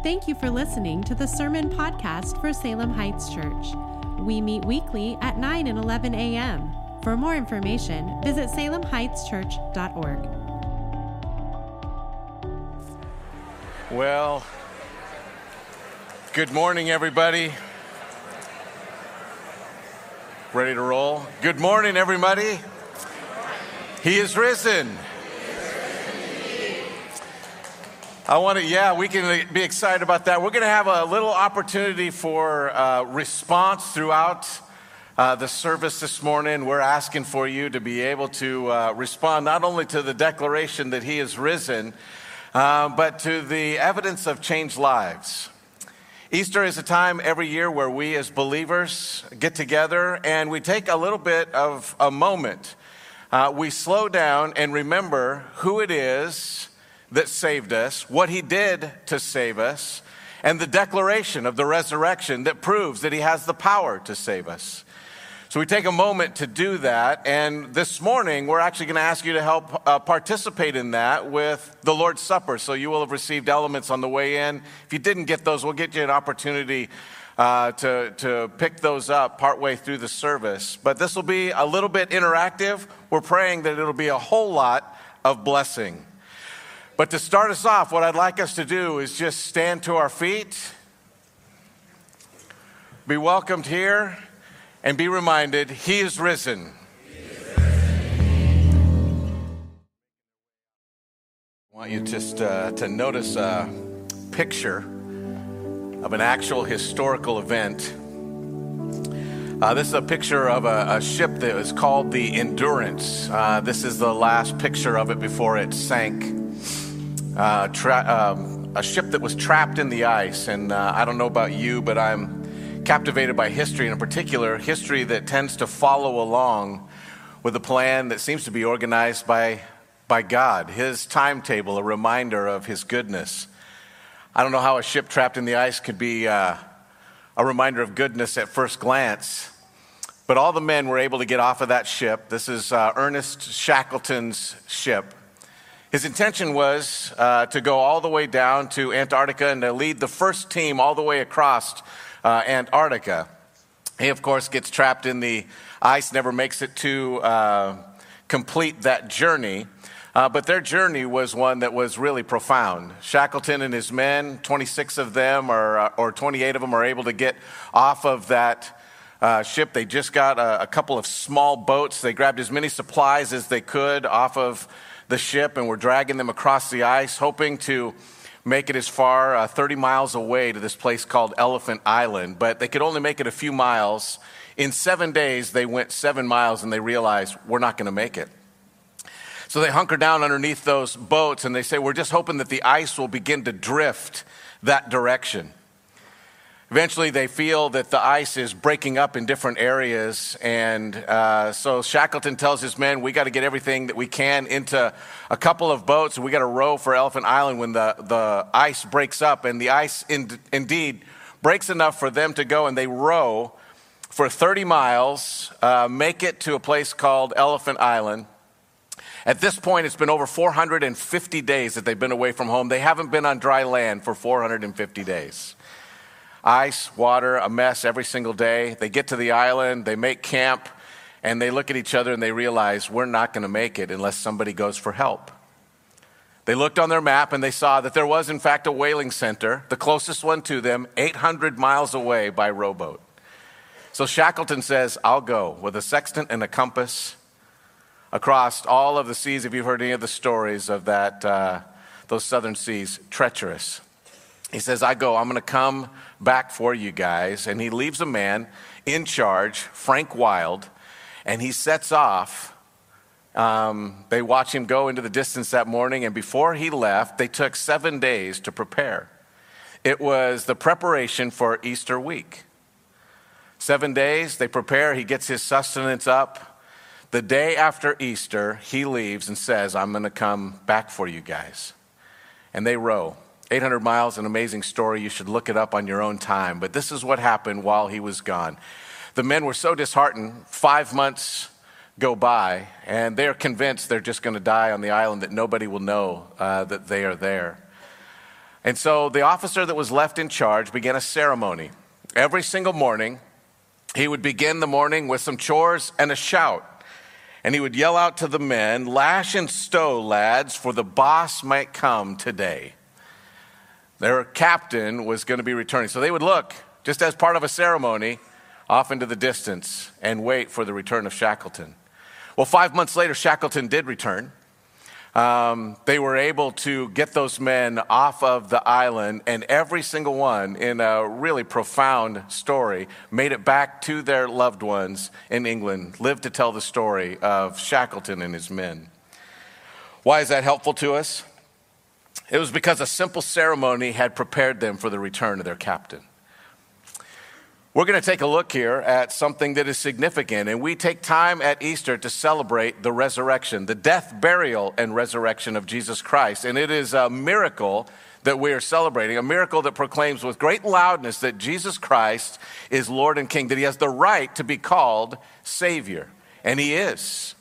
Thank you for listening to the Sermon Podcast for Salem Heights Church. We meet weekly at 9 and 11 a.m. For more information, visit salemheightschurch.org. Well, good morning, everybody. Ready to roll? Good morning, everybody. He is risen. I want to, yeah, we can be excited about that. We're going to have a little opportunity for uh, response throughout uh, the service this morning. We're asking for you to be able to uh, respond not only to the declaration that He is risen, uh, but to the evidence of changed lives. Easter is a time every year where we as believers get together and we take a little bit of a moment. Uh, we slow down and remember who it is that saved us, what he did to save us, and the declaration of the resurrection that proves that he has the power to save us. So we take a moment to do that. And this morning, we're actually going to ask you to help uh, participate in that with the Lord's Supper. So you will have received elements on the way in. If you didn't get those, we'll get you an opportunity uh, to, to pick those up partway through the service. But this will be a little bit interactive. We're praying that it'll be a whole lot of blessing. But to start us off, what I'd like us to do is just stand to our feet, be welcomed here, and be reminded He is risen. I want you just uh, to notice a picture of an actual historical event. Uh, this is a picture of a, a, ship that was called the Endurance. Uh, this is the last picture of it before it sank uh, tra- um, a ship that was trapped in the ice. And uh, I don't know about you, but I'm captivated by history, and in particular, history that tends to follow along with a plan that seems to be organized by, by God, His timetable, a reminder of His goodness. I don't know how a ship trapped in the ice could be uh, a reminder of goodness at first glance. But all the men were able to get off of that ship. This is uh, Ernest Shackleton's ship. His intention was uh, to go all the way down to Antarctica and to lead the first team all the way across uh, Antarctica. He, of course, gets trapped in the ice, never makes it to uh, complete that journey. Uh, but their journey was one that was really profound. Shackleton and his men, 26 of them or, uh, or 28 of them, are able to get off of that uh, ship. They just got a, a couple of small boats. They grabbed as many supplies as they could off of the ship and were dragging them across the ice, hoping to make it as far uh, 30 miles away to this place called Elephant Island. But they could only make it a few miles. In seven days, they went seven miles and they realized we're not going to make it. So they hunker down underneath those boats and they say, We're just hoping that the ice will begin to drift that direction. Eventually, they feel that the ice is breaking up in different areas. And uh, so Shackleton tells his men, We got to get everything that we can into a couple of boats, and we got to row for Elephant Island when the, the ice breaks up. And the ice in, indeed breaks enough for them to go, and they row for 30 miles, uh, make it to a place called Elephant Island. At this point, it's been over 450 days that they've been away from home. They haven't been on dry land for 450 days ice, water, a mess every single day. They get to the island, they make camp, and they look at each other and they realize we're not going to make it unless somebody goes for help. They looked on their map and they saw that there was, in fact, a whaling center, the closest one to them, 800 miles away by rowboat. So Shackleton says, I'll go with a sextant and a compass across all of the seas. If you've heard any of the stories of that, uh, those southern seas, treacherous. He says, I go, I'm going to come back for you guys. And he leaves a man in charge, Frank Wild, and he sets off. Um, they watch him go into the distance that morning, and before he left, they took seven days to prepare. It was the preparation for Easter week. Seven days, they prepare, he gets his sustenance up. The day after Easter, he leaves and says, I'm going to come back for you guys. And they row. 800 miles, an amazing story. You should look it up on your own time. But this is what happened while he was gone. The men were so disheartened, five months go by, and they're convinced they're just going to die on the island, that nobody will know uh, that they are there. And so the officer that was left in charge began a ceremony. Every single morning, he would begin the morning with some chores and a shout. And he would yell out to the men, Lash and stow, lads, for the boss might come today. Their captain was going to be returning. So they would look, just as part of a ceremony, off into the distance and wait for the return of Shackleton. Well, five months later, Shackleton did return um, they were able to get those men off of the island, and every single one, in a really profound story, made it back to their loved ones in England, lived to tell the story of Shackleton and his men. Why is that helpful to us? It was because a simple ceremony had prepared them for the return of their captain. We're going to take a look here at something that is significant, and we take time at Easter to celebrate the resurrection, the death, burial, and resurrection of Jesus Christ. And it is a miracle that we are celebrating, a miracle that proclaims with great loudness that Jesus Christ is Lord and King, that he has the right to be called Savior. And he is.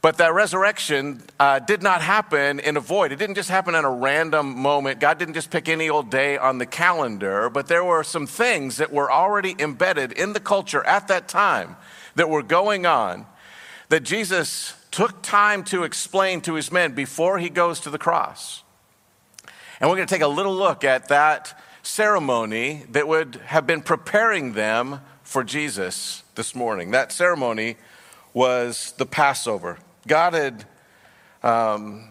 But that resurrection uh, did not happen in a void. It didn't just happen in a random moment. God didn't just pick any old day on the calendar, but there were some things that were already embedded in the culture at that time that were going on that Jesus took time to explain to his men before he goes to the cross. And we're going to take a little look at that ceremony that would have been preparing them for Jesus this morning. That ceremony was the Passover. God had um,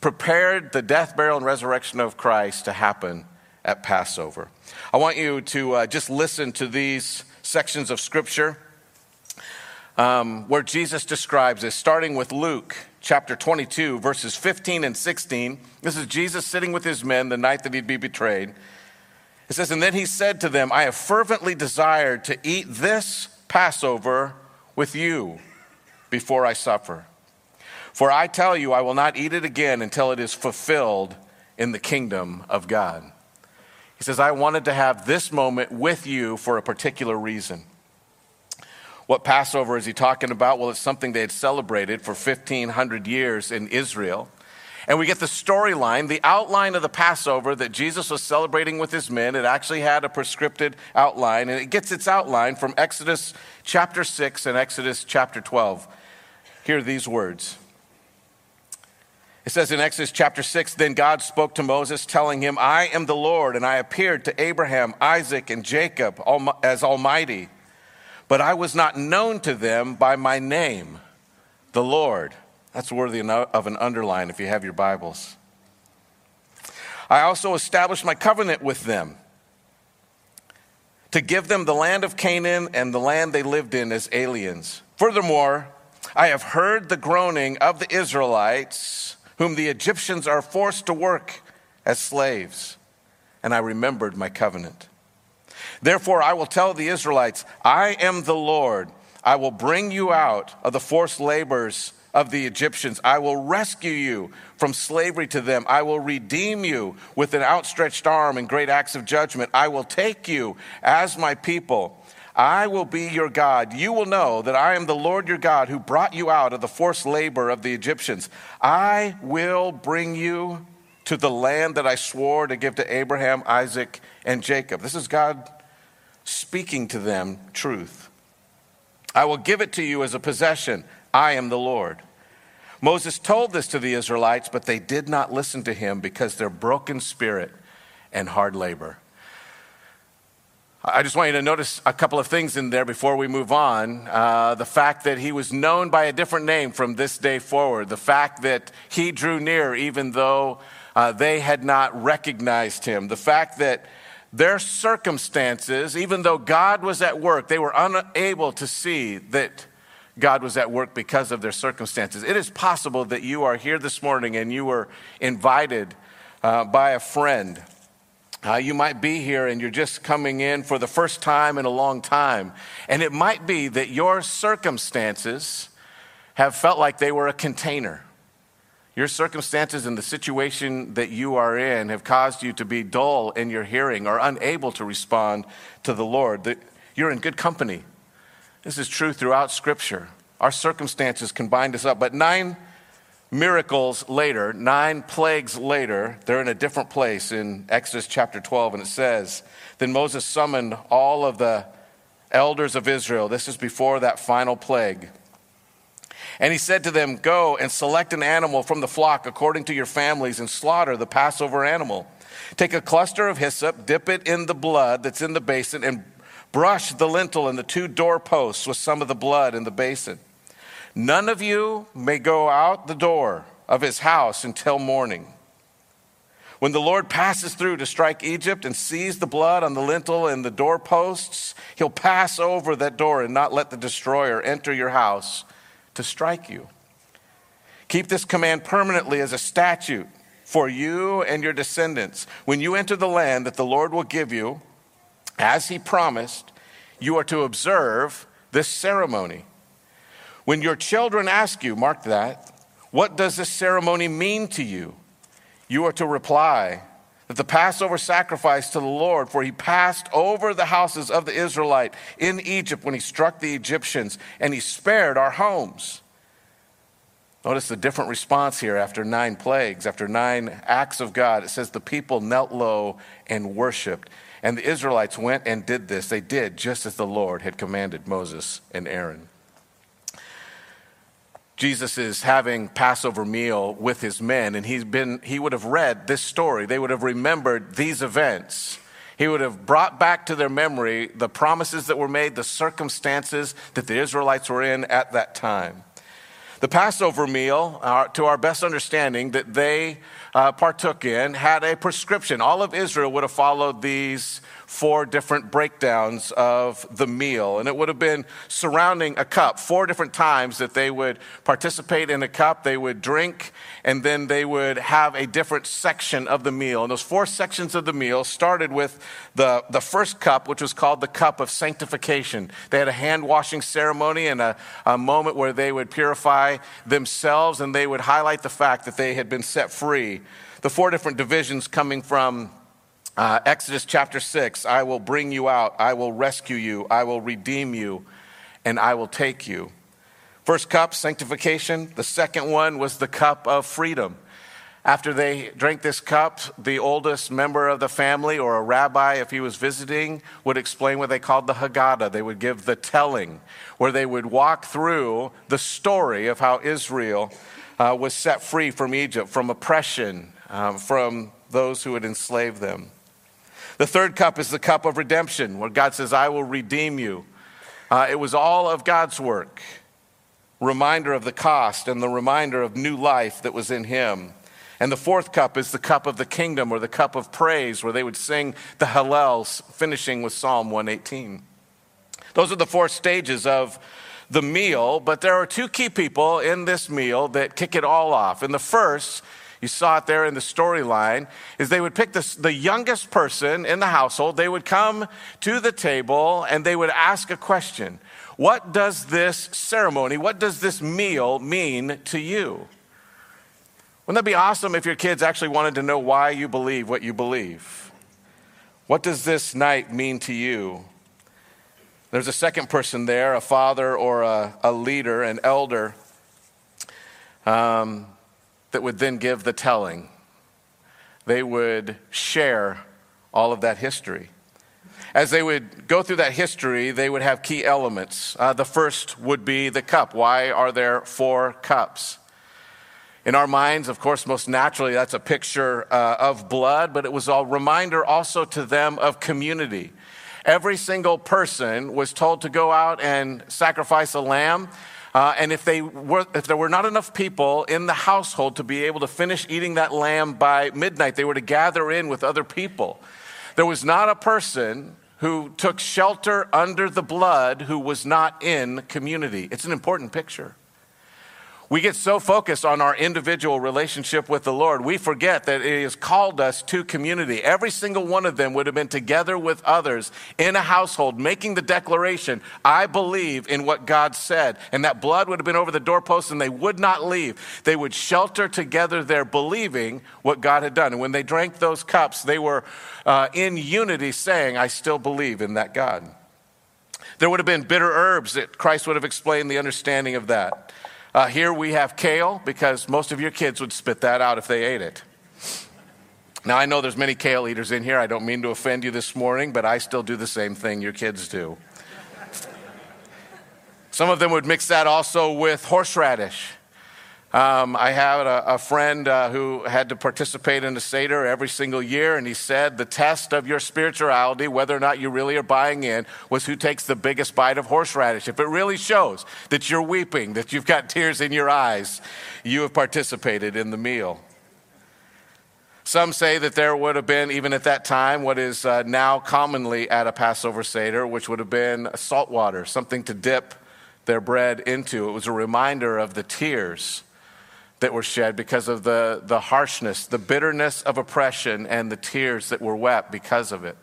prepared the death, burial, and resurrection of Christ to happen at Passover. I want you to uh, just listen to these sections of Scripture um, where Jesus describes this, starting with Luke chapter 22, verses 15 and 16. This is Jesus sitting with his men the night that he'd be betrayed. It says, And then he said to them, I have fervently desired to eat this Passover with you before I suffer. For I tell you, I will not eat it again until it is fulfilled in the kingdom of God. He says, I wanted to have this moment with you for a particular reason. What Passover is he talking about? Well, it's something they had celebrated for 1,500 years in Israel. And we get the storyline, the outline of the Passover that Jesus was celebrating with his men. It actually had a prescripted outline, and it gets its outline from Exodus chapter 6 and Exodus chapter 12. Hear these words it says in Exodus chapter 6 Then God spoke to Moses, telling him, I am the Lord, and I appeared to Abraham, Isaac, and Jacob as Almighty. But I was not known to them by my name, the Lord. That's worthy of an underline if you have your Bibles. I also established my covenant with them to give them the land of Canaan and the land they lived in as aliens. Furthermore, I have heard the groaning of the Israelites whom the Egyptians are forced to work as slaves. And I remembered my covenant. Therefore, I will tell the Israelites, I am the Lord. I will bring you out of the forced labors of the Egyptians. I will rescue you from slavery to them. I will redeem you with an outstretched arm and great acts of judgment. I will take you as my people I will be your God. You will know that I am the Lord your God who brought you out of the forced labor of the Egyptians. I will bring you to the land that I swore to give to Abraham, Isaac, and Jacob. This is God speaking to them truth. I will give it to you as a possession. I am the Lord. Moses told this to the Israelites, but they did not listen to him because their broken spirit and hard labor. I just want you to notice a couple of things in there before we move on. Uh, the fact that he was known by a different name from this day forward. The fact that he drew near even though uh, they had not recognized him. The fact that their circumstances, even though God was at work, they were unable to see that God was at work because of their circumstances. It is possible that you are here this morning and you were invited uh, by a friend uh, you might be here and you're just coming in for the first time in a long time. And it might be that your circumstances have felt like they were a container. Your circumstances and the situation that you are in have caused you to be dull in your hearing or unable to respond to the Lord. You're in good company. This is true throughout Scripture. Our circumstances can bind us up. But nine miracles later, nine plagues later, they're in a different place in Exodus chapter 12, and it says, Then Moses summoned all of the elders of Israel. This is before that final plague. And he said to them, Go and select an animal from the flock according to your families and slaughter the Passover animal. Take a cluster of hyssop, dip it in the blood that's in the basin, and brush the lintel and the two doorposts with some of the blood in the basin. None of you may go out the door of his house until morning. When the Lord passes through to strike Egypt and sees the blood on the lintel and the doorposts, he'll pass over that door and not let the destroyer enter your house to strike you. Keep this command permanently as a statute for you and your descendants. When you enter the land that the Lord will give you, as he promised, you are to observe this ceremony. When your children ask you, mark that, what does this ceremony mean to you? You are to reply that the Passover sacrifice to the Lord, for he passed over the houses of the Israelite in Egypt when he struck the Egyptians, and he spared our homes. Notice the different response here after nine plagues, after nine acts of God. It says the people knelt low and worshiped. And the Israelites went and did this. They did just as the Lord had commanded Moses and Aaron. Jesus is having Passover meal with his men, and he's been, he would have read this story. They would have remembered these events. He would have brought back to their memory the promises that were made, the circumstances that the Israelites were in at that time. The Passover meal, uh, to our best understanding, that they uh, partook in, had a prescription. All of Israel would have followed these four different breakdowns of the meal. And it would have been surrounding a cup, four different times that they would participate in a cup, they would drink, and then they would have a different section of the meal. And those four sections of the meal started with the, the first cup, which was called the cup of sanctification. They had a hand washing ceremony and a, a moment where they would purify themselves and they would highlight the fact that they had been set free. The four different divisions coming from uh, Exodus chapter 6 I will bring you out, I will rescue you, I will redeem you, and I will take you. First cup, sanctification. The second one was the cup of freedom. After they drank this cup, the oldest member of the family or a rabbi, if he was visiting, would explain what they called the Haggadah. They would give the telling, where they would walk through the story of how Israel uh, was set free from Egypt, from oppression, um, from those who had enslaved them. The third cup is the cup of redemption, where God says, I will redeem you. Uh, it was all of God's work, reminder of the cost and the reminder of new life that was in Him. And the fourth cup is the cup of the kingdom or the cup of praise, where they would sing the Hallels, finishing with Psalm 118. Those are the four stages of the meal, but there are two key people in this meal that kick it all off. And the first you saw it there in the storyline, is they would pick the youngest person in the household, they would come to the table and they would ask a question. What does this ceremony, what does this meal mean to you? Wouldn't that be awesome if your kids actually wanted to know why you believe what you believe? What does this night mean to you? There's a second person there, a father or a, a leader, an elder. Um, that would then give the telling. They would share all of that history. As they would go through that history, they would have key elements. Uh, the first would be the cup. Why are there four cups? In our minds, of course, most naturally, that's a picture uh, of blood, but it was a reminder also to them of community. Every single person was told to go out and sacrifice a lamb. Uh, and if, they were, if there were not enough people in the household to be able to finish eating that lamb by midnight, they were to gather in with other people. There was not a person who took shelter under the blood who was not in community. It's an important picture. We get so focused on our individual relationship with the Lord, we forget that it has called us to community. Every single one of them would have been together with others in a household, making the declaration, I believe in what God said. And that blood would have been over the doorpost and they would not leave. They would shelter together there, believing what God had done. And when they drank those cups, they were uh, in unity saying, I still believe in that God. There would have been bitter herbs that Christ would have explained the understanding of that. Uh, here we have kale because most of your kids would spit that out if they ate it. Now, I know there's many kale eaters in here. I don't mean to offend you this morning, but I still do the same thing your kids do. Some of them would mix that also with horseradish. Um, I had a, a friend uh, who had to participate in a Seder every single year, and he said the test of your spirituality, whether or not you really are buying in, was who takes the biggest bite of horseradish. If it really shows that you're weeping, that you've got tears in your eyes, you have participated in the meal. Some say that there would have been, even at that time, what is uh, now commonly at a Passover Seder, which would have been salt water, something to dip their bread into. It was a reminder of the tears that were shed because of the, the harshness, the bitterness of oppression, and the tears that were wept because of it.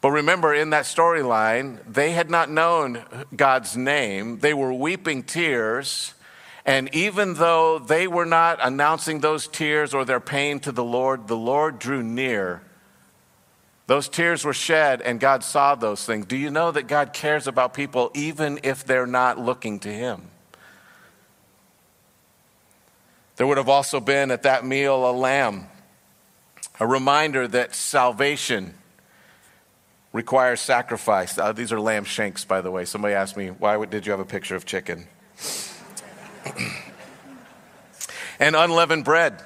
But remember, in that storyline, they had not known God's name. They were weeping tears. And even though they were not announcing those tears or their pain to the Lord, the Lord drew near. Those tears were shed, and God saw those things. Do you know that God cares about people even if they're not looking to Him? There would have also been at that meal a lamb, a reminder that salvation requires sacrifice. Uh, these are lamb shanks, by the way. Somebody asked me, why did you have a picture of chicken? and unleavened bread.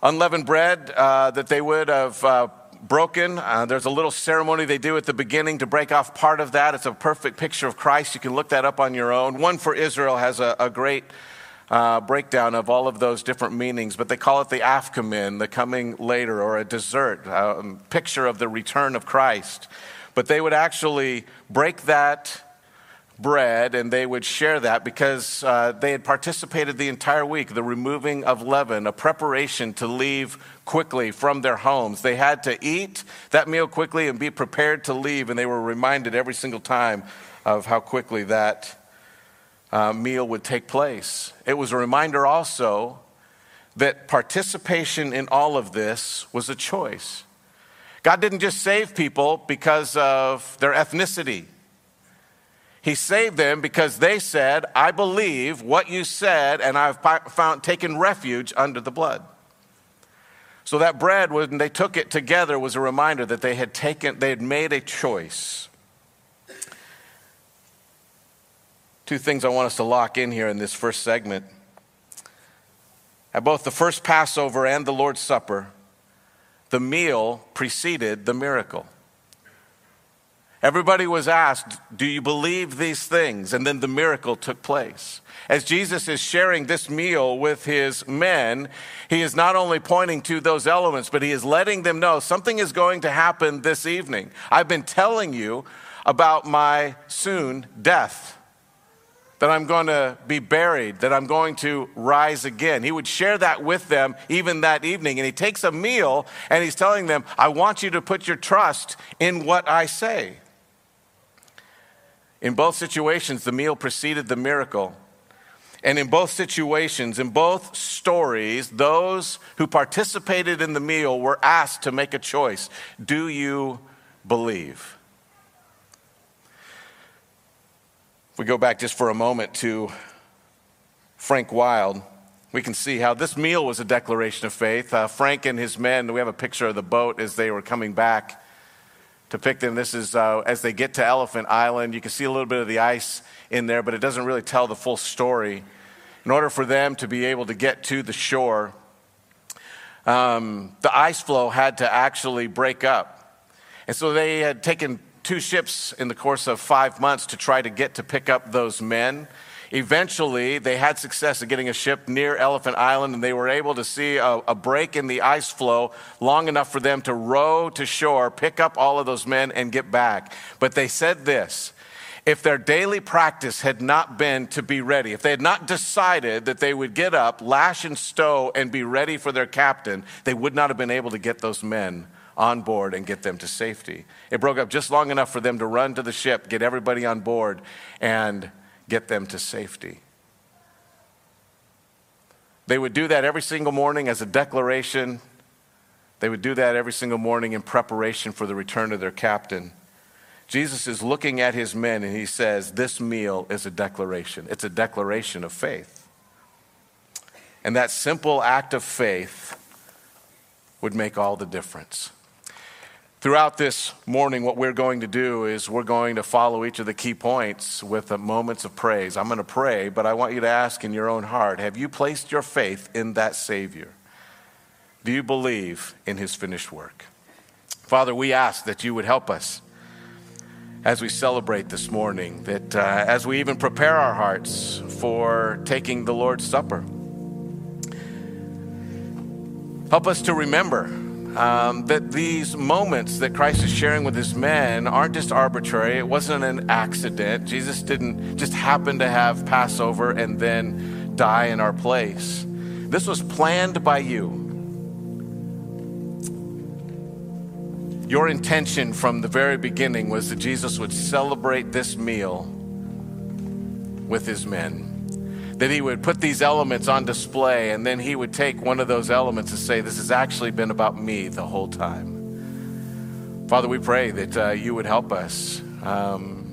Unleavened bread uh, that they would have uh, broken. Uh, there's a little ceremony they do at the beginning to break off part of that. It's a perfect picture of Christ. You can look that up on your own. One for Israel has a, a great uh, breakdown of all of those different meanings, but they call it the afikoman, the coming later, or a dessert, a um, picture of the return of Christ. But they would actually break that bread and they would share that because uh, they had participated the entire week, the removing of leaven, a preparation to leave quickly from their homes. They had to eat that meal quickly and be prepared to leave, and they were reminded every single time of how quickly that uh, meal would take place. It was a reminder also that participation in all of this was a choice. God didn't just save people because of their ethnicity. He saved them because they said, I believe what you said, and I've found, taken refuge under the blood. So that bread, when they took it together, was a reminder that they had taken, they had made a choice. Two things I want us to lock in here in this first segment. At both the first Passover and the Lord's Supper, the meal preceded the miracle. Everybody was asked, Do you believe these things? And then the miracle took place. As Jesus is sharing this meal with his men, he is not only pointing to those elements, but he is letting them know something is going to happen this evening. I've been telling you about my soon death that I'm going to be buried, that I'm going to rise again. He would share that with them even that evening. And he takes a meal and he's telling them, I want you to put your trust in what I say. In both situations, the meal preceded the miracle. And in both situations, in both stories, those who participated in the meal were asked to make a choice Do you believe? If we go back just for a moment to Frank Wild, we can see how this meal was a declaration of faith. Uh, Frank and his men, we have a picture of the boat as they were coming back to pick them. This is uh, as they get to Elephant Island. You can see a little bit of the ice in there, but it doesn't really tell the full story. In order for them to be able to get to the shore, um, the ice floe had to actually break up. And so they had taken two ships in the course of five months to try to get to pick up those men. Eventually, they had success at getting a ship near Elephant Island, and they were able to see a, a, break in the ice floe long enough for them to row to shore, pick up all of those men, and get back. But they said this if their daily practice had not been to be ready, if they had not decided that they would get up, lash and stow, and be ready for their captain, they would not have been able to get those men on board and get them to safety. It broke up just long enough for them to run to the ship, get everybody on board, and get them to safety. They would do that every single morning as a declaration. They would do that every single morning in preparation for the return of their captain. Jesus is looking at his men and he says, This meal is a declaration. It's a declaration of faith. And that simple act of faith would make all the difference. Throughout this morning, what we're going to do is we're going to follow each of the key points with moments of praise. I'm going to pray, but I want you to ask in your own heart have you placed your faith in that Savior? Do you believe in his finished work? Father, we ask that you would help us as we celebrate this morning, that uh, as we even prepare our hearts for taking the Lord's Supper, help us to remember um, that these moments that Christ is sharing with his men aren't just arbitrary. It wasn't an accident. Jesus didn't just happen to have Passover and then die in our place. This was planned by you. Your intention from the very beginning was that Jesus would celebrate this meal with his men. That he would put these elements on display, and then he would take one of those elements and say, This has actually been about me the whole time. Father, we pray that uh, you would help us. Um,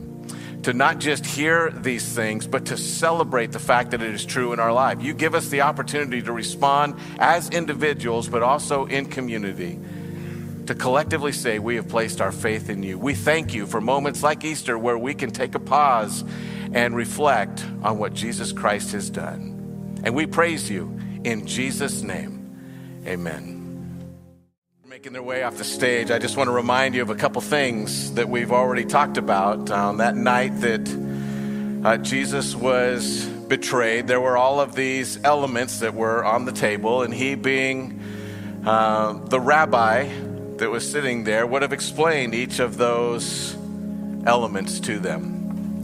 to not just hear these things, but to celebrate the fact that it is true in our life. You give us the opportunity to respond as individuals, but also in community to collectively say we have placed our faith in you. We thank you for moments like Easter where we can take a pause and reflect on what Jesus Christ has done. And we praise you in Jesus' name. Amen. Making their way off the stage, I just want to remind you of a couple things that we've already talked about. On that night that uh, Jesus was betrayed, there were all of these elements that were on the table, and he being uh, the rabbi that was sitting there would have explained each of those elements to them.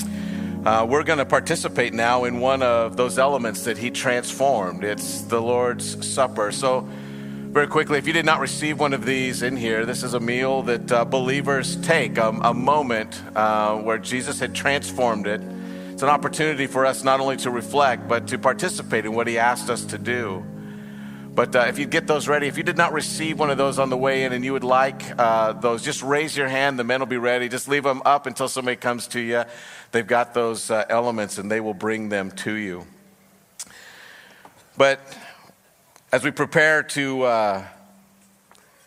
Uh, we're going to participate now in one of those elements that he transformed. It's the Lord's Supper. So, very quickly, if you did not receive one of these in here, this is a meal that uh, believers take, um, a moment uh, where Jesus had transformed it. It's an opportunity for us not only to reflect, but to participate in what he asked us to do. But uh, if you get those ready, if you did not receive one of those on the way in and you would like uh, those, just raise your hand. The men will be ready. Just leave them up until somebody comes to you. They've got those uh, elements and they will bring them to you. But as we prepare to uh,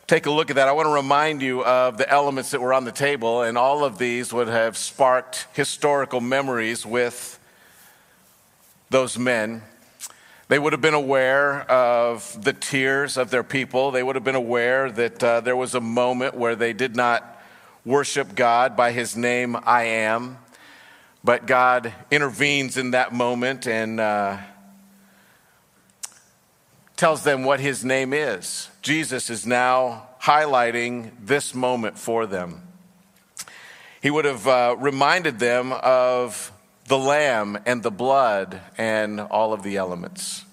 take a look at that, I want to remind you of the elements that were on the table, and all of these would have sparked historical memories with those men they would have been aware of the tears of their people. They would have been aware that uh, there was a moment where they did not worship God by his name, I am. But God intervenes in that moment and uh, tells them what his name is. Jesus is now highlighting this moment for them. He would have uh, reminded them of the lamb and the blood and all of the elements.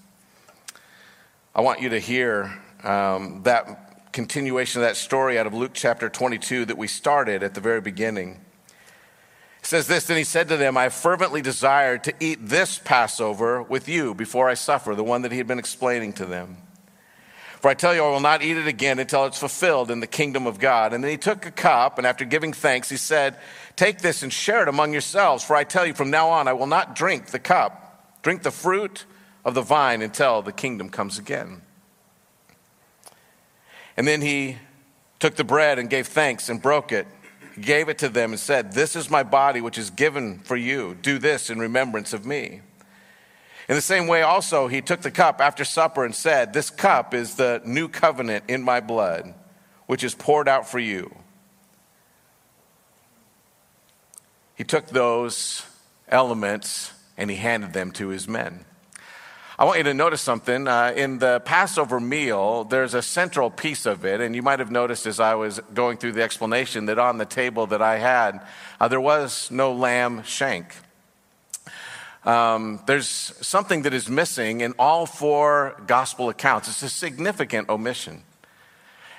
I want you to hear um, that continuation of that story out of Luke chapter 22 that we started at the very beginning. It says this Then he said to them, I fervently desire to eat this Passover with you before I suffer, the one that he had been explaining to them. For I tell you, I will not eat it again until it's fulfilled in the kingdom of God. And then he took a cup, and after giving thanks, he said, Take this and share it among yourselves. For I tell you, from now on, I will not drink the cup, drink the fruit of the vine until the kingdom comes again. And then he took the bread and gave thanks and broke it, gave it to them, and said, This is my body, which is given for you. Do this in remembrance of me. In the same way, also, he took the cup after supper and said, This cup is the new covenant in my blood, which is poured out for you. He took those elements and he handed them to his men. I want you to notice something. Uh, in the Passover meal, there's a central piece of it, and you might have noticed as I was going through the explanation that on the table that I had, uh, there was no lamb shank um, there's something that is missing in all four gospel accounts. It's a significant omission.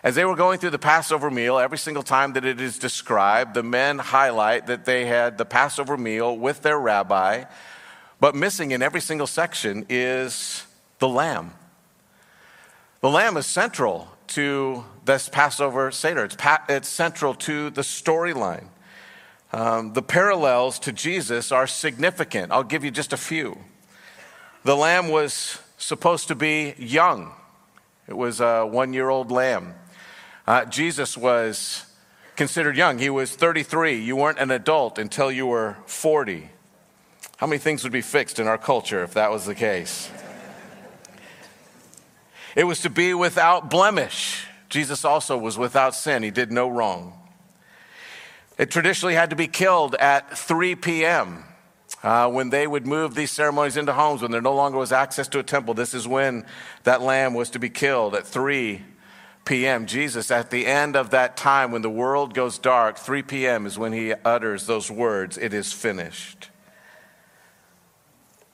As they were going through the Passover meal, every single time that it is described, the men highlight that they had the Passover meal with their rabbi, but missing in every single section is the lamb. The lamb is central to this Passover Seder, it's, pa- it's central to the storyline. Um, the parallels to Jesus are significant. I'll give you just a few. The lamb was supposed to be young, it was a one year old lamb. Uh, Jesus was considered young. He was 33. You weren't an adult until you were 40. How many things would be fixed in our culture if that was the case? It was to be without blemish. Jesus also was without sin, he did no wrong. It traditionally had to be killed at 3 p.m. Uh, when they would move these ceremonies into homes, when there no longer was access to a temple, this is when that lamb was to be killed at 3 p.m. Jesus, at the end of that time when the world goes dark, 3 p.m. is when he utters those words, It is finished.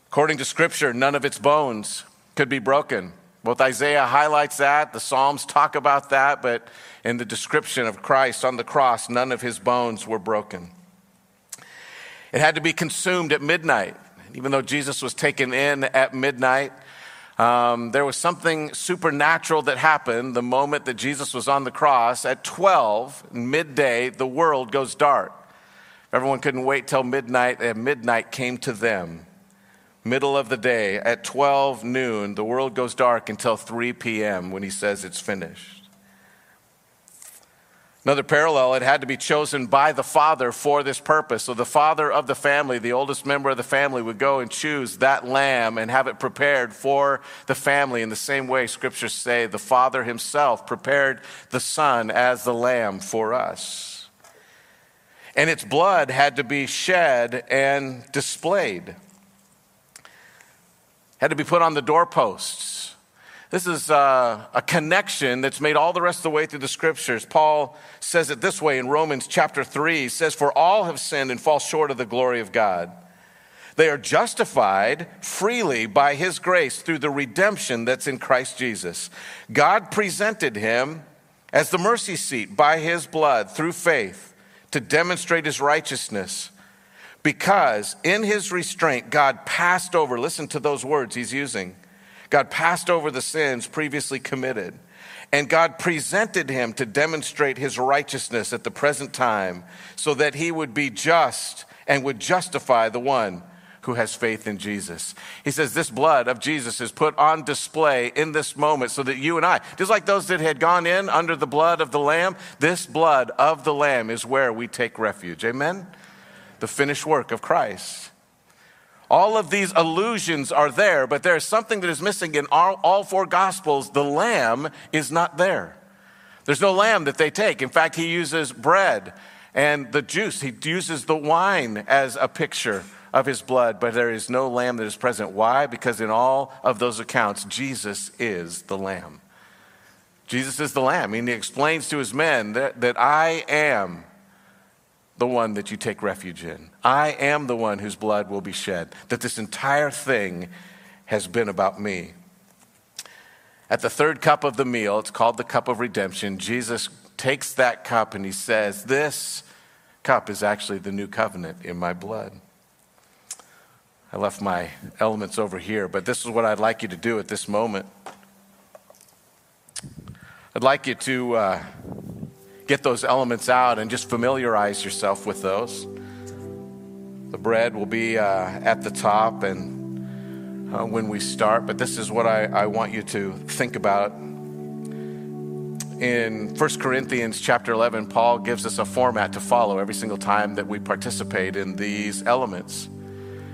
According to Scripture, none of its bones could be broken. Both Isaiah highlights that, the Psalms talk about that, but in the description of Christ on the cross, none of his bones were broken. It had to be consumed at midnight. Even though Jesus was taken in at midnight, um, there was something supernatural that happened the moment that Jesus was on the cross. At 12, midday, the world goes dark. Everyone couldn't wait till midnight, and midnight came to them. Middle of the day, at 12 noon, the world goes dark until 3 p.m. when he says it's finished. Another parallel, it had to be chosen by the father for this purpose. So the father of the family, the oldest member of the family, would go and choose that lamb and have it prepared for the family. In the same way, scriptures say the father himself prepared the son as the lamb for us. And its blood had to be shed and displayed, had to be put on the doorposts this is uh, a connection that's made all the rest of the way through the scriptures. Paul says it this way in Romans chapter 3. He says, For all have sinned and fall short of the glory of God. They are justified freely by his grace through the redemption that's in Christ Jesus. God presented him as the mercy seat by his blood through faith to demonstrate his righteousness. Because in his restraint, God passed over, listen to those words he's using God passed over the sins previously committed. And God presented him to demonstrate his righteousness at the present time so that he would be just and would justify the one who has faith in Jesus. He says, This blood of Jesus is put on display in this moment so that you and I, just like those that had gone in under the blood of the Lamb, this blood of the Lamb is where we take refuge. Amen? The finished work of Christ. All of these allusions are there, but there's something that is missing in all, all, four Gospels. The lamb is not there. There's no lamb that they take. In fact, he uses bread and the juice, he uses the wine as a picture of his blood, but there is no lamb that is present. Why? Because in all of those accounts, Jesus is the lamb. Jesus is the lamb. And he explains to his men that, that I am the one that you take refuge in. I am the one whose blood will be shed. That this entire thing has been about me. At the third cup of the meal, it's called the cup of redemption, Jesus takes that cup and he says, This cup is actually the new covenant in my blood. I left my elements over here, but this is what I'd like you to do at this moment. I'd like you to. Uh, get those elements out and just familiarize yourself with those. The bread will be uh, at the top and uh, when we start, but this is what I, I want you to think about. In 1 Corinthians chapter 11, Paul gives us a format to follow every single time that we participate in these elements.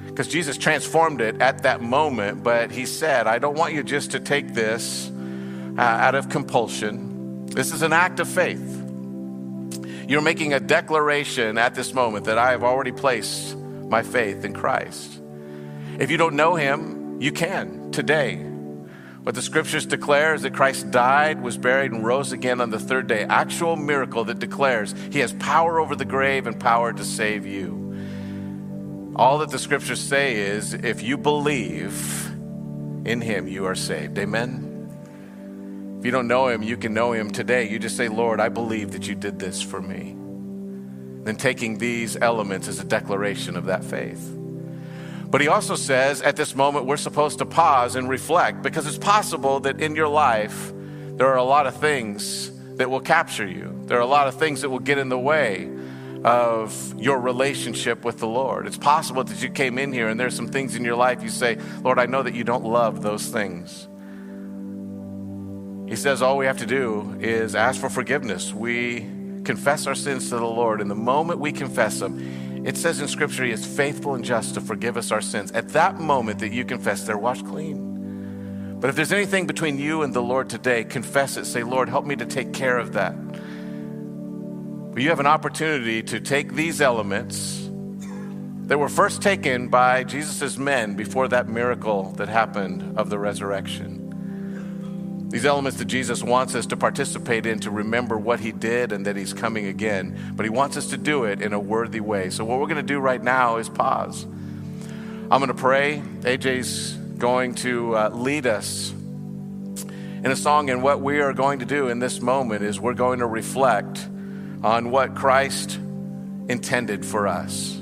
Because Jesus transformed it at that moment, but he said, I don't want you just to take this uh, out of compulsion. This is an act of faith. You're making a declaration at this moment that I have already placed my faith in Christ. If you don't know him, you can today. What the scriptures declare is that Christ died, was buried, and rose again on the third day. Actual miracle that declares he has power over the grave and power to save you. All that the scriptures say is if you believe in him, you are saved. Amen. If you don't know him, you can know him today. You just say, Lord, I believe that you did this for me. Then taking these elements as a declaration of that faith. But he also says at this moment, we're supposed to pause and reflect because it's possible that in your life, there are a lot of things that will capture you. There are a lot of things that will get in the way of your relationship with the Lord. It's possible that you came in here and there's some things in your life you say, Lord, I know that you don't love those things. He says all we have to do is ask for forgiveness. We confess our sins to the Lord, and the moment we confess them, it says in Scripture, He is faithful and just to forgive us our sins. At that moment that you confess, they're washed clean. But if there's anything between you and the Lord today, confess it. Say, Lord, help me to take care of that. But you have an opportunity to take these elements that were first taken by Jesus' men before that miracle that happened of the resurrection. These elements that Jesus wants us to participate in to remember what he did and that he's coming again. But he wants us to do it in a worthy way. So, what we're going to do right now is pause. I'm going to pray. AJ's going to uh, lead us in a song. And what we are going to do in this moment is we're going to reflect on what Christ intended for us.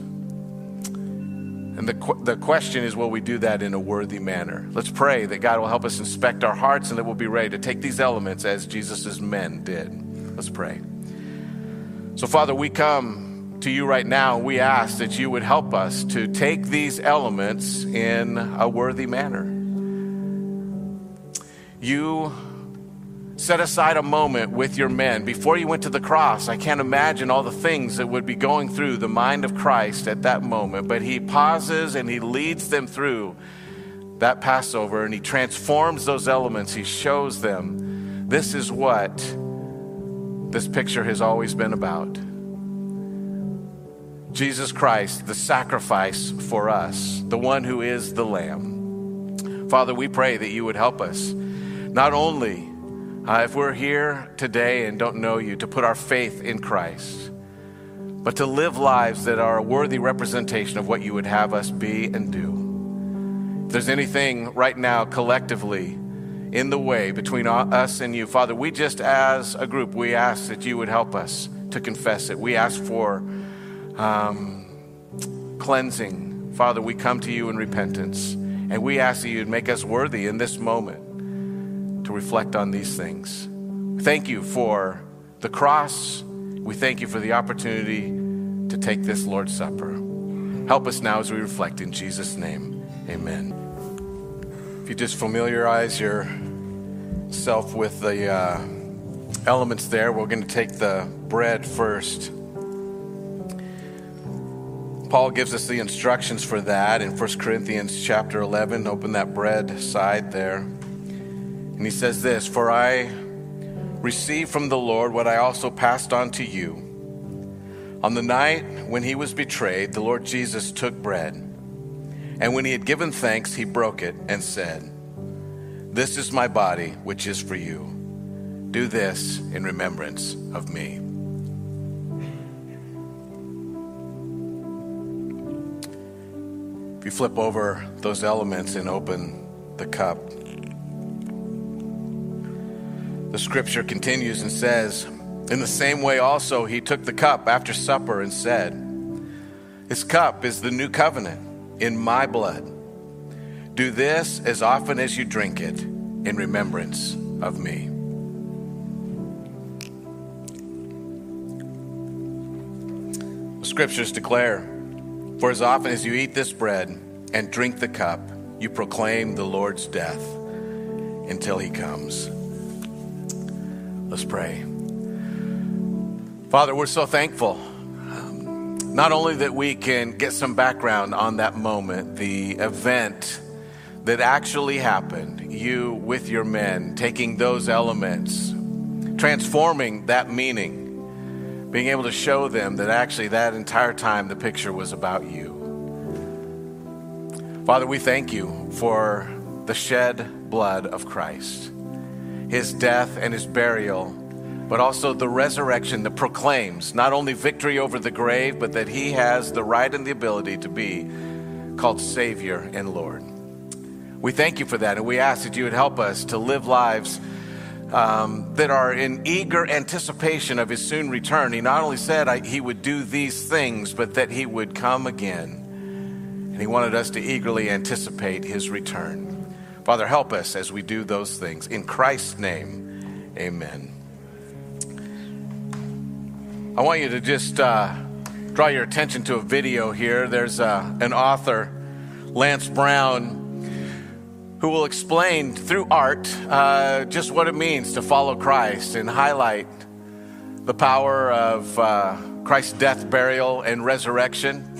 And the, the question is, will we do that in a worthy manner? Let's pray that God will help us inspect our hearts and that we'll be ready to take these elements as Jesus' men did. Let's pray. So, Father, we come to you right now. We ask that you would help us to take these elements in a worthy manner. You set aside a moment with your men. Before you went to the cross, I can't imagine all the things that would be going through the mind of Christ at that moment, but he pauses and he leads them through that Passover and he transforms those elements. He shows them this is what this picture has always been about. Jesus Christ, the sacrifice for us, the one who is the Lamb. Father, we pray that you would help us not only uh, if we're here today and don't know you, to put our faith in Christ, but to live lives that are a worthy representation of what you would have us be and do. If there's anything right now collectively in the way between us and you, Father, we just as a group, we ask that you would help us to confess it. We ask for um, cleansing. Father, we come to you in repentance, and we ask that you'd make us worthy in this moment reflect on these things. Thank you for the cross. We thank you for the opportunity to take this Lord's Supper. Help us now as we reflect in Jesus' name. Amen. If you just familiarize yourself with the uh, elements there, we're going to take the bread first. Paul gives us the instructions for that in 1 Corinthians chapter 11. Open that bread side there. And he says this For I received from the Lord what I also passed on to you. On the night when he was betrayed, the Lord Jesus took bread. And when he had given thanks, he broke it and said, This is my body, which is for you. Do this in remembrance of me. If you flip over those elements and open the cup, the scripture continues and says, In the same way, also, he took the cup after supper and said, This cup is the new covenant in my blood. Do this as often as you drink it in remembrance of me. The scriptures declare, For as often as you eat this bread and drink the cup, you proclaim the Lord's death until he comes. Let's pray. Father, we're so thankful. Not only that we can get some background on that moment, the event that actually happened, you with your men taking those elements, transforming that meaning, being able to show them that actually that entire time the picture was about you. Father, we thank you for the shed blood of Christ his death and his burial, but also the resurrection that proclaims not only victory over the grave, but that he has the right and the ability to be called Savior and Lord. We thank you for that, and we ask that you would help us to live lives um, that are in eager anticipation of his soon return. He not only said I, he would do these things, but that he would come again. And he wanted us to eagerly anticipate his return. Father, help us as we do those things. In Christ's name, amen. I want you to just uh, draw your attention to a video here. There's uh, an author, Lance Brown, who will explain through art uh, just what it means to follow Christ and highlight the power of uh, Christ's death, burial, and resurrection.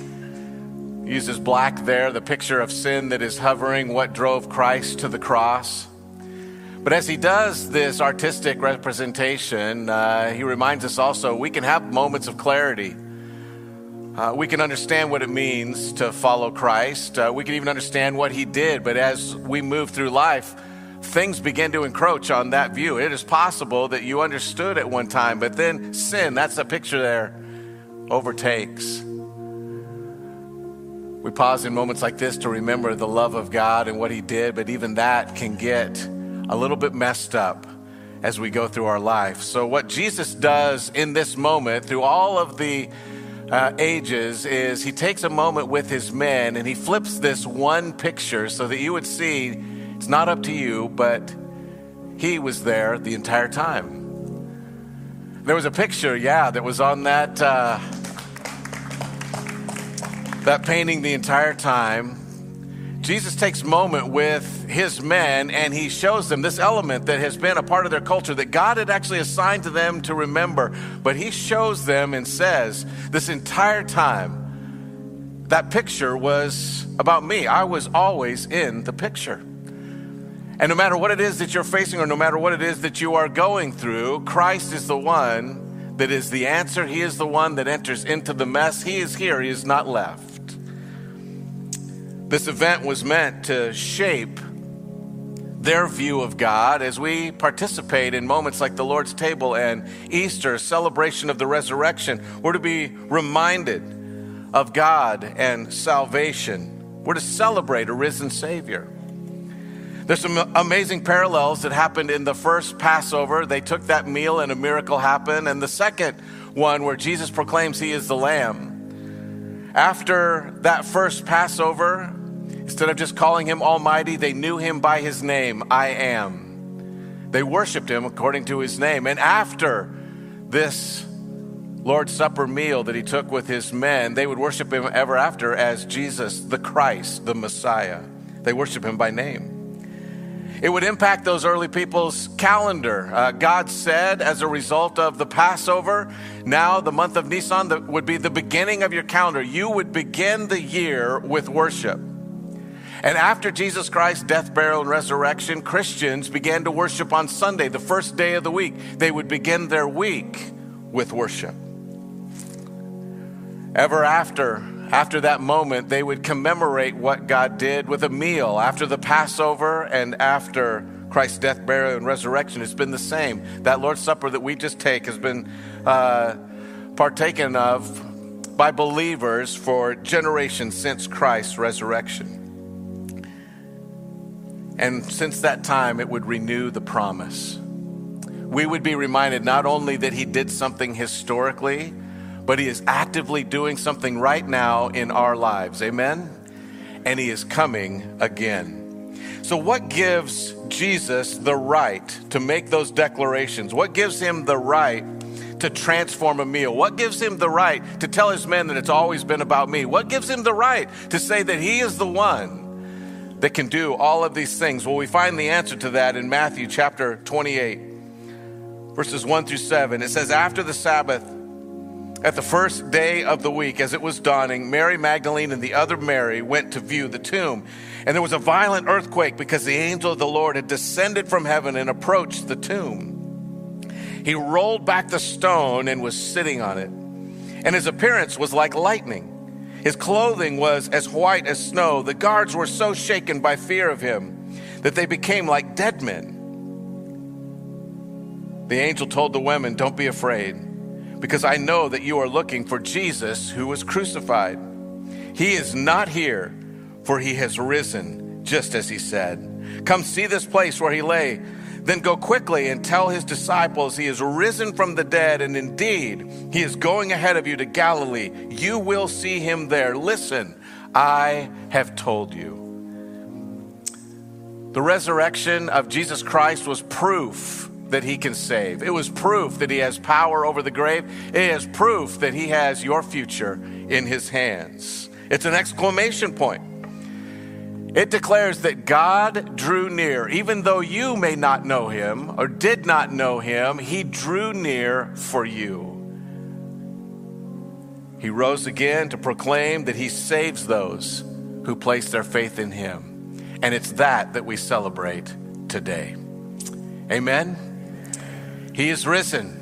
Uses black there, the picture of sin that is hovering, what drove Christ to the cross. But as he does this artistic representation, uh, he reminds us also we can have moments of clarity. Uh, we can understand what it means to follow Christ. Uh, we can even understand what he did. But as we move through life, things begin to encroach on that view. It is possible that you understood at one time, but then sin, that's the picture there, overtakes. We pause in moments like this to remember the love of God and what he did, but even that can get a little bit messed up as we go through our life. So, what Jesus does in this moment, through all of the uh, ages, is he takes a moment with his men and he flips this one picture so that you would see it's not up to you, but he was there the entire time. There was a picture, yeah, that was on that uh, that painting the entire time Jesus takes moment with his men and he shows them this element that has been a part of their culture that God had actually assigned to them to remember. But he shows them and says, This entire time, that picture was about me. I was always in the picture. And no matter what it is that you're facing or no matter what it is that you are going through, Christ is the one that is the answer. He is the one that enters into the mess. He is here, He is not left. This event was meant to shape their view of God as we participate in moments like the Lord's table and Easter, celebration of the resurrection. We're to be reminded of God and salvation. We're to celebrate a risen Savior. There's some amazing parallels that happened in the first Passover. They took that meal and a miracle happened. And the second one, where Jesus proclaims he is the Lamb. After that first Passover, Instead of just calling him Almighty, they knew him by his name, I am. They worshiped him according to his name. And after this Lord's Supper meal that he took with his men, they would worship him ever after as Jesus, the Christ, the Messiah. They worship him by name. It would impact those early people's calendar. Uh, God said, as a result of the Passover, now the month of Nisan would be the beginning of your calendar. You would begin the year with worship. And after Jesus Christ's death, burial, and resurrection, Christians began to worship on Sunday, the first day of the week. They would begin their week with worship. Ever after, after that moment, they would commemorate what God did with a meal after the Passover and after Christ's death, burial, and resurrection. It's been the same. That Lord's Supper that we just take has been uh, partaken of by believers for generations since Christ's resurrection. And since that time, it would renew the promise. We would be reminded not only that he did something historically, but he is actively doing something right now in our lives. Amen? And he is coming again. So, what gives Jesus the right to make those declarations? What gives him the right to transform a meal? What gives him the right to tell his men that it's always been about me? What gives him the right to say that he is the one that can do all of these things? Well, we find the answer to that in Matthew chapter 28, verses 1 through 7. It says, After the Sabbath, at the first day of the week, as it was dawning, Mary Magdalene and the other Mary went to view the tomb. And there was a violent earthquake because the angel of the Lord had descended from heaven and approached the tomb. He rolled back the stone and was sitting on it. And his appearance was like lightning his clothing was as white as snow. The guards were so shaken by fear of him that they became like dead men. The angel told the women, Don't be afraid, because I know that you are looking for Jesus who was crucified. He is not here, for he has risen, just as he said. Come see this place where he lay. Then go quickly and tell his disciples he is risen from the dead, and indeed, he is going ahead of you to Galilee. You will see him there. Listen, I have told you. The resurrection of Jesus Christ was proof that he can save. It was proof that he has power over the grave. It is proof that he has your future in his hands. It's an exclamation point. It declares that God drew near. Even though you may not know him or did not know him, he drew near for you. He rose again to proclaim that he saves those who place their faith in him. And it's that that we celebrate today. Amen. He is risen.